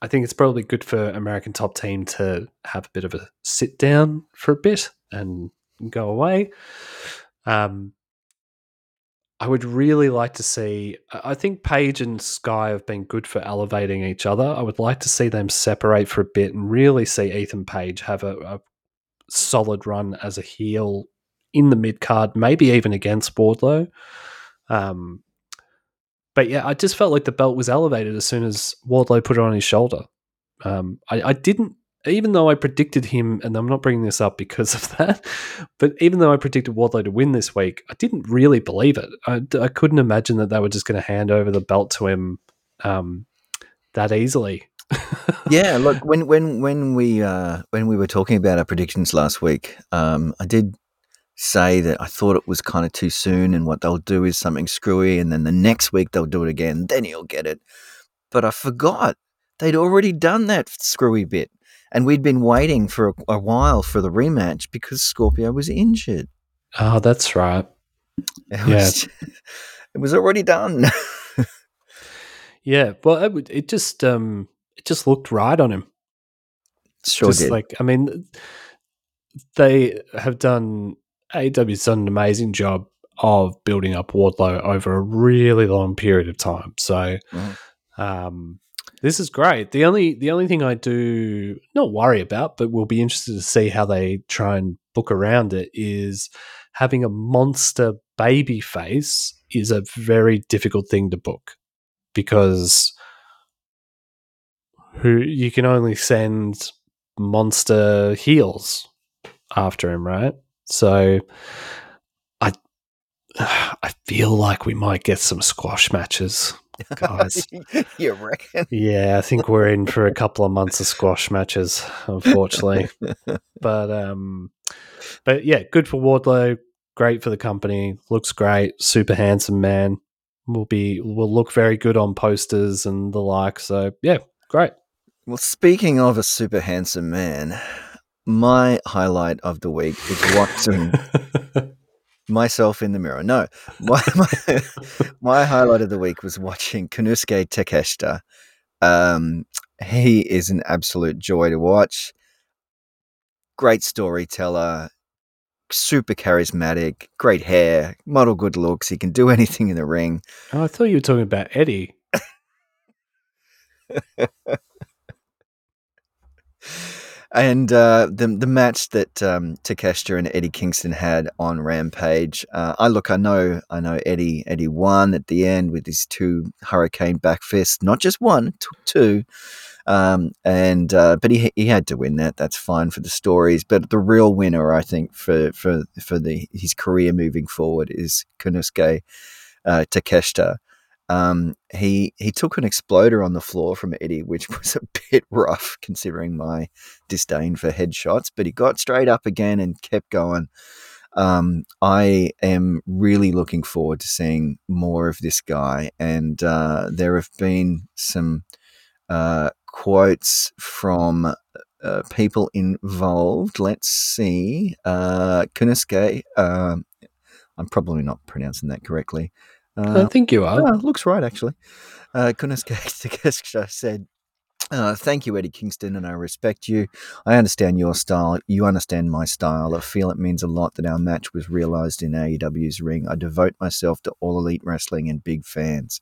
I think it's probably good for American Top Team to have a bit of a sit down for a bit and go away. Um, I would really like to see. I think Page and Sky have been good for elevating each other. I would like to see them separate for a bit and really see Ethan Page have a, a solid run as a heel in the mid card, maybe even against Wardlow. Um, but yeah, I just felt like the belt was elevated as soon as Wardlow put it on his shoulder. Um, I, I didn't, even though I predicted him, and I'm not bringing this up because of that, but even though I predicted Wardlow to win this week, I didn't really believe it. I, I couldn't imagine that they were just going to hand over the belt to him um, that easily. yeah, look when when when we uh, when we were talking about our predictions last week, um, I did say that I thought it was kind of too soon, and what they'll do is something screwy, and then the next week they'll do it again. Then he'll get it. But I forgot they'd already done that screwy bit, and we'd been waiting for a, a while for the rematch because Scorpio was injured. Oh, that's right. It Yeah. was, it was already done. Yeah, well, it, would- it just um, it just looked right on him. sure just did. like I mean, they have done AEW's done an amazing job of building up Wardlow over a really long period of time. So, Mhm. um, this is great. The only the only thing I do not worry about, but we'll be interested to see how they try and book around it is having a monster baby face is a very difficult thing to book because who you can only send monster heels after him, right? So I I feel like we might get some squash matches, guys. you reckon? yeah, I think we're in for a couple of months of squash matches, unfortunately. but um but yeah, good for Wardlow, great for the company, looks great, super handsome man. Will be will look very good on posters and the like. So yeah, great. Well, speaking of a super handsome man, my highlight of the week is watching myself in the mirror. No, my, my, my highlight of the week was watching Konosuke Takeshita. Um, he is an absolute joy to watch. Great storyteller, super charismatic, great hair, model good looks. He can do anything in the ring. Oh, I thought you were talking about Eddie. And uh, the the match that um, Takeshita and Eddie Kingston had on Rampage, uh, I look, I know, I know Eddie Eddie won at the end with his two Hurricane back fists, not just one, two. Um, and uh, but he he had to win that. That's fine for the stories. But the real winner, I think, for for for the his career moving forward is Konosuke uh, Takeshita. Um, he he took an exploder on the floor from Eddie, which was a bit rough considering my disdain for headshots. But he got straight up again and kept going. Um, I am really looking forward to seeing more of this guy, and uh, there have been some uh, quotes from uh, people involved. Let's see, uh, Kunosuke. Um, I'm probably not pronouncing that correctly. I Uh, think you are. Looks right, actually. Uh, Kunosuke said, uh, Thank you, Eddie Kingston, and I respect you. I understand your style. You understand my style. I feel it means a lot that our match was realized in AEW's ring. I devote myself to all elite wrestling and big fans.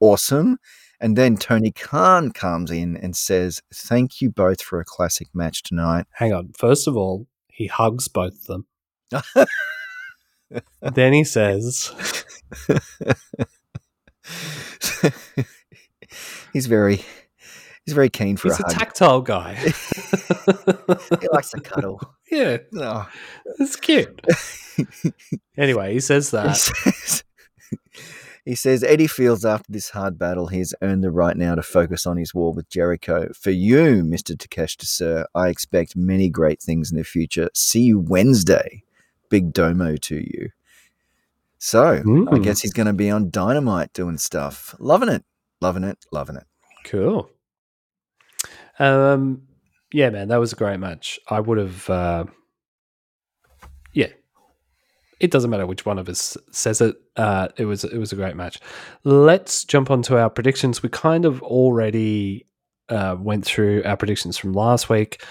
Awesome. And then Tony Khan comes in and says, Thank you both for a classic match tonight. Hang on. First of all, he hugs both of them. then he says, he's very he's very keen for he's a a tactile guy. he likes to cuddle. yeah, Oh. it's cute. anyway, he says He that. says, he says Eddie feels after this hard battle he has earned the right now to focus on his war with Jericho. For you, Mr. Takeshita, sir, I expect many great things in the future. See you Wednesday. Big domo to you. So I Mm. guess he's going to be on Dynamite doing stuff. Loving it. Loving it. Loving it. Cool. Um, yeah, man, that was a great match. I would have, uh, yeah. It doesn't matter which one of us says it. Uh, it was it was a great match. Let's jump onto our predictions. We kind of already uh, went through our predictions from last week.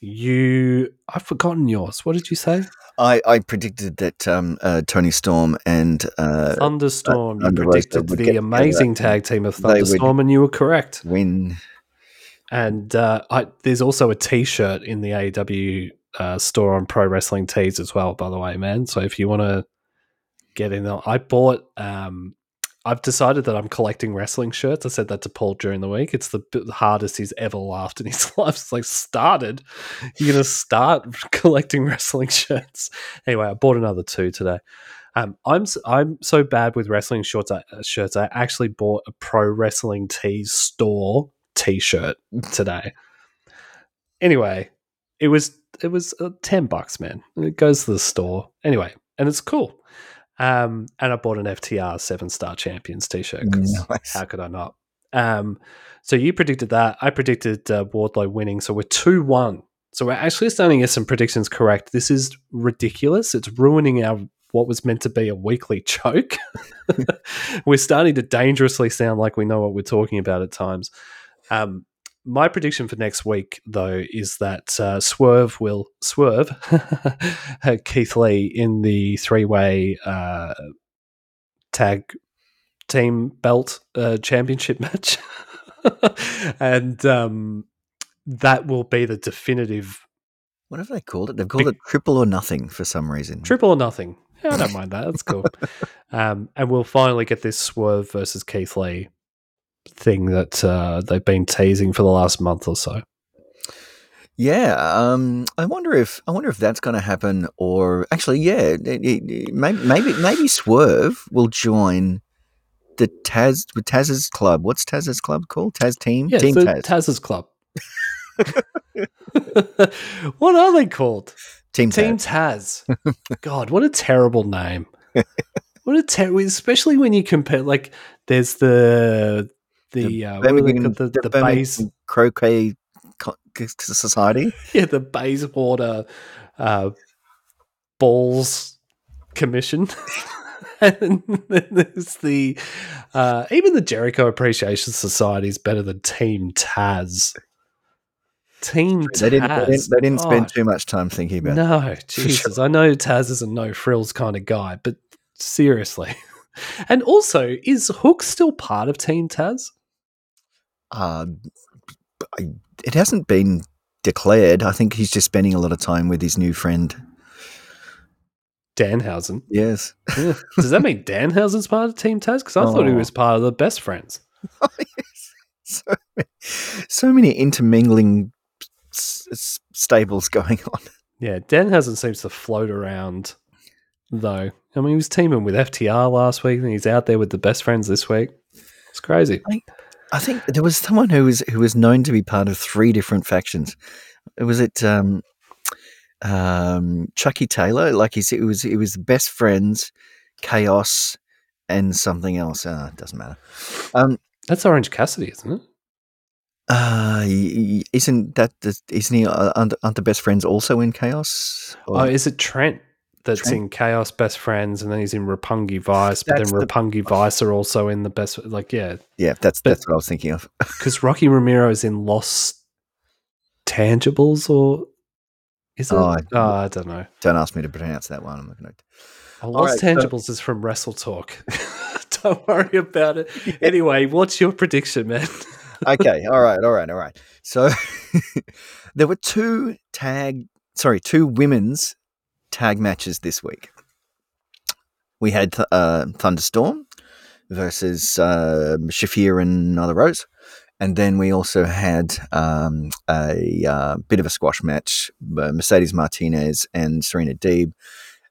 You, I've forgotten yours. What did you say? I, I predicted that um, uh, Toni Storm and uh, Thunderstorm. you predicted the amazing tag team of Thunderstorm, and you were correct. win. And uh, I, there's also a T-shirt in the AEW uh, store on Pro Wrestling Tees as well. By the way, man. So if you want to get in, there, I bought. Um, I've decided that I'm collecting wrestling shirts. I said that to Paul during the week. It's the hardest he's ever laughed in his life. It's like started. You're gonna start collecting wrestling shirts. Anyway, I bought another two today. Um, I'm I'm so bad with wrestling shorts. Uh, shirts. I actually bought a Pro Wrestling Tees store T-shirt today. Anyway, it was it was uh, ten bucks, man. It goes to the store anyway, and it's cool. Um, and I bought an FTR Seven Star Champions T-shirt because Nice. how could I not? Um, so you predicted that. I predicted uh, Wardlow winning. So we're two one. So we're actually starting to get some predictions correct. This is ridiculous. It's ruining our what was meant to be a weekly choke. we're starting to dangerously sound like we know what we're talking about at times. Um, my prediction for next week, though, is that uh, Swerve will swerve Keith Lee in the three-way uh, tag team belt uh, championship match, and um, that will be the definitive What have they called it? They've called Big- it triple or nothing for some reason. triple or nothing. Yeah, I don't mind that. That's cool. Um, and we'll finally get this Swerve versus Keith Lee thing that uh, they've been teasing for the last month or so. Yeah, um, I wonder if I wonder if that's going to happen, or actually, yeah, it, it, maybe maybe maybe Swerve will join the Taz with Taz's club. What's Taz's club called? Taz team. Yeah, team Taz. Taz's Club. what are they called? team Team Taz. Taz. God, what a terrible name. What a terrible, especially when you compare. Like, there's the the uh, Birmingham, called? the, the, Birmingham base. croquet Society. Yeah, the Bayswater uh, Balls Commission. and then there's the uh, even the Jericho Appreciation Society is better than Team Taz. Team Taz. They didn't, they didn't, they didn't spend too much time thinking about it. No, Jesus. I know Taz is a no frills kind of guy, but seriously. And also, is Hook still part of Team Taz? Uh, I, it hasn't been declared. I think he's just spending a lot of time with his new friend. Danhausen. Yes. Yeah. Does that mean Danhausen's part of Team Taz? Because I thought he Oh. was part of the best friends. so, many, so many intermingling s- s- stables going on. Yeah, Danhausen seems to float around, though. I mean, he was teaming with FTR last week, and he's out there with the best friends this week. It's crazy. I think there was someone who was who was known to be part of three different factions. Was it um, um, Chucky Taylor? Like he's it was it was best friends, chaos, and something else. Uh, doesn't matter. Um, That's Orange Cassidy, isn't it? uh, isn't that the, isn't he? Uh, aren't, aren't the best friends also in chaos? Or- Oh, is it Trent that's Trent? in Chaos Best Friends, and then he's in Roppongi Vice, but That's then the- Roppongi Vice are also in the best. Like, yeah, yeah, that's but- that's what I was thinking of. because Rocky Romero is in Lost Tangibles, or is it? Oh, Oh, I- ah, I, don't know. Don't ask me to pronounce that one. I'm not going to. Oh, Lost right, so- Tangibles is from Wrestle Talk. don't worry about it. Anyway, what's your prediction, man? okay, all right, all right, all right. So there were two tag, sorry, two women's tag matches this week. We had uh, Thunderstorm versus uh, Shafir and Nyla Rose, and then we also had um, a uh, bit of a squash match: uh, Mercedes Martinez and Serena Deeb,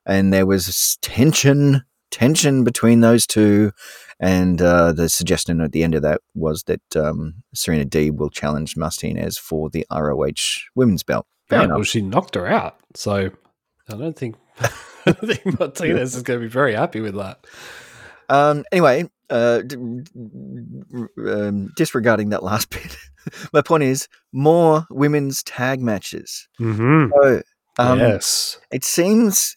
and there was tension, tension between those two. And uh, the suggestion at the end of that was that um, Serena Deeb will challenge Martinez for the ROH women's belt. Fair Yeah, enough. well, she knocked her out, so I don't think I don't think Martinez is going to be very happy with that. Um, anyway, uh, d- d- um, disregarding that last bit, my point is more women's tag matches. Mm-hmm. So, um, yes, it seems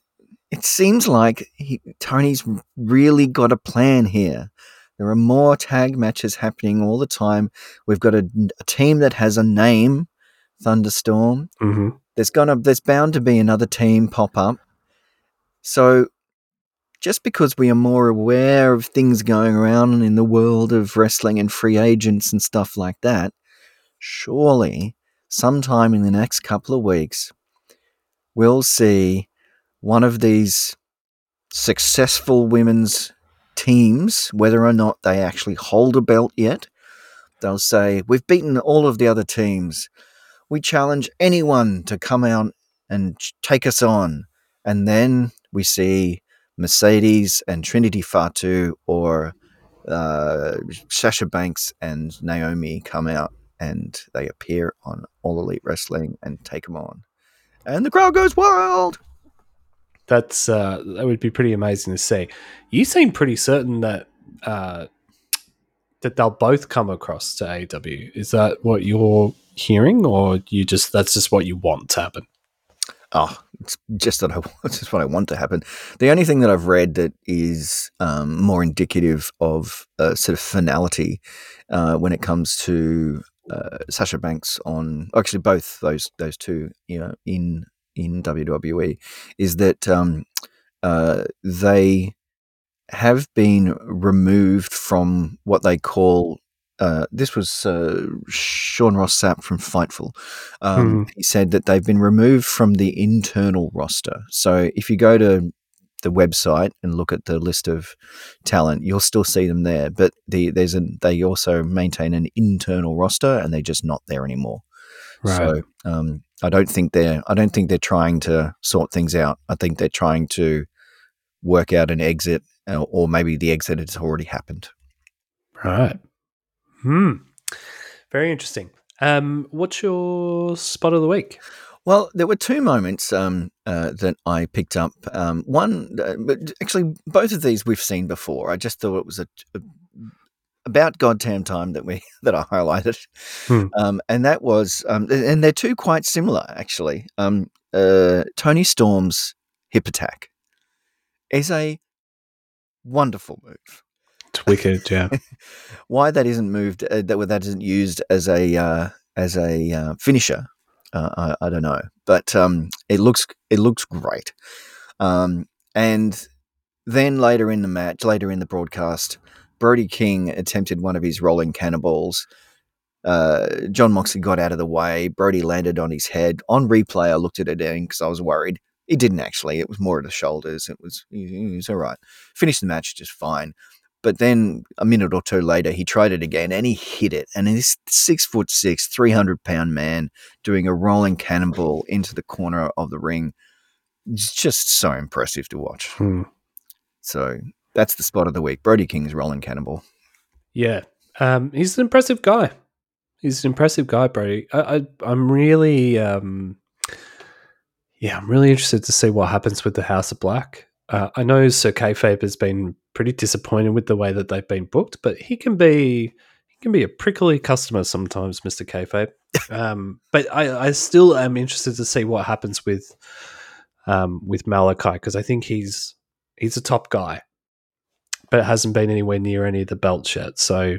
it seems like he, Tony's really got a plan here. There are more tag matches happening all the time. We've got a, a team that has a name, Thunderstorm. mm-hmm. There's gonna there's bound to be another team pop up. So just because we are more aware of things going around in the world of wrestling and free agents and stuff like that, surely sometime in the next couple of weeks we'll see one of these successful women's teams, whether or not they actually hold a belt yet. They'll say, We've beaten all of the other teams we challenge anyone to come out and take us on. And then we see Mercedes and Trinity Fatu or uh, Sasha Banks and Naomi come out and they appear on All Elite Wrestling and take them on. And the crowd goes wild. that's uh, that would be pretty amazing to see. You seem pretty certain that uh, that they'll both come across to AEW. Is that what you're hearing, or you just that's just what you want to happen? Oh, it's just that I it's just what I want to happen. The only thing that I've read that is um, more indicative of a sort of finality uh, when it comes to uh, Sasha Banks on actually both those those two, you know, in in WWE, is that um, uh, they have been removed from what they call. Uh, this was uh, Sean Ross Sapp from Fightful. Um, He said that they've been removed from the internal roster. So if you go to the website and look at the list of talent, you'll still see them there. But the, there's a, they also maintain an internal roster, and they're just not there anymore. Right. So um, I don't think they're I don't think they're trying to sort things out. I think they're trying to work out an exit, uh, or maybe the exit has already happened. right. Hmm. Very interesting. Um, what's your spot of the week? Well, there were two moments um, uh, that I picked up. Um, one, uh, but actually, both of these we've seen before. I just thought it was a, a, about goddamn time that we that I highlighted, Hmm. um, and that was um, and they're two quite similar actually. Um, uh, Toni Storm's hip attack is a wonderful move. It's wicked, yeah. Why that isn't moved uh, that that isn't used as a uh, as a uh, finisher, uh, I, I don't know, but um, it looks it looks great. Um, and then later in the match, later in the broadcast, Brody King attempted one of his rolling cannonballs. Uh, Jon Moxley got out of the way. Brody landed on his head. On replay, I looked at it again because I was worried. He didn't actually. It was more at the shoulders. It was he was all right. Finished the match just fine. But then a minute or two later, he tried it again and he hit it. And this six foot six, three hundred pound man doing a rolling cannonball into the corner of the ring. It's just so impressive to watch. Hmm. So that's the spot of the week. Brody King's rolling cannonball. Yeah, um, he's an impressive guy. He's an impressive guy, Brody. I, I, I'm really, um, yeah, I'm really interested to see what happens with the House of Black. Uh, I know Sir Kayfabe has been pretty disappointed with the way that they've been booked, but he can be he can be a prickly customer sometimes, Mister Kayfabe. Um, but I, I still am interested to see what happens with um, with Malakai because I think he's he's a top guy, but hasn't been anywhere near any of the belts yet. So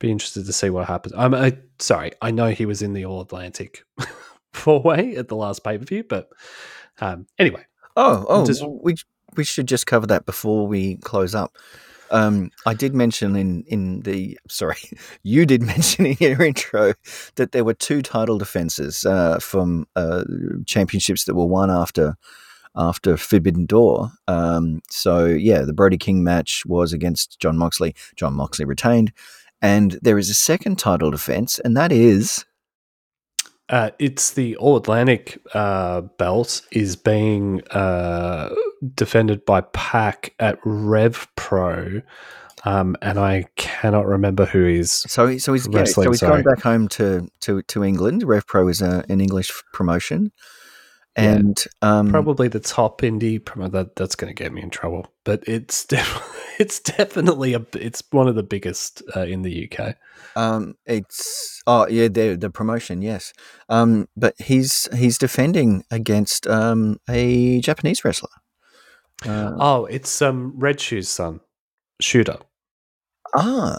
be interested to see what happens. I'm I, sorry, I know he was in the All Atlantic four way at the last pay per view, but um, anyway, Oh, oh, Just- we we should just cover that before we close up. Um, I did mention in in the sorry, you did mention in your intro that there were two title defenses uh, from uh, championships that were won after after Forbidden Door. Um, so yeah, the Brody King match was against Jon Moxley. Jon Moxley retained, and there is a second title defense, and that is uh, it's the All Atlantic uh, belt is being uh, defended by Pac at Rev Pro. Um, and I cannot remember who is. So, so he's yeah, so he's sorry. gone back home to to to England. Rev Pro is a, an English promotion, and um, Probably the top indie promo that that's going to get me in trouble, but it's def- it's definitely a it's one of the biggest uh, in the UK. um, it's oh yeah, the the promotion, yes. Um, but he's he's defending against um a Japanese wrestler. Uh, Oh, it's um Red Shoes son, shooter. ah,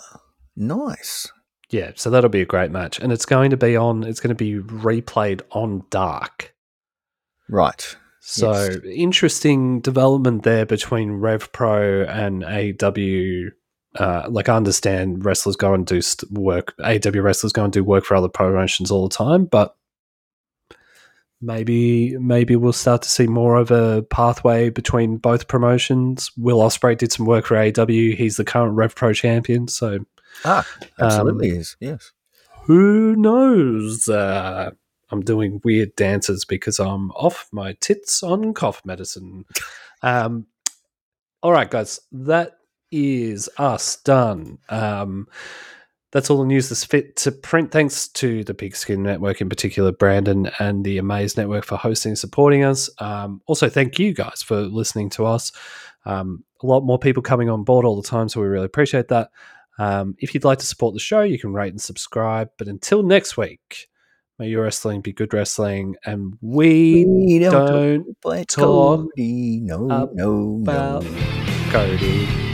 nice. Yeah, so that'll be a great match, and it's going to be on. It's going to be replayed on Dark. Right. So Yes. interesting development there between Rev Pro and AEW. Uh, like I understand wrestlers go and do st- work. AEW wrestlers go and do work for other promotions all the time, but maybe maybe we'll start to see more of a pathway between both promotions. Will Ospreay did some work for AEW. He's the current Rev Pro champion, so Ah, absolutely Um, is. Yes. who knows? Uh, I'm doing weird dances because I'm off my tits on cough medicine. Um, all right, guys, that is us done. Um, that's all the news that's fit to print. Thanks to the Pigskin Network, in particular, Brandon and the Amaze Network for hosting and supporting us. Um, also, thank you guys for listening to us. Um, a lot more people coming on board all the time, so we really appreciate that. Um, if you'd like to support the show, you can rate and subscribe. But until next week, may your wrestling be good wrestling, and we, We don't, But talk Cody, no, about no, no. Cody.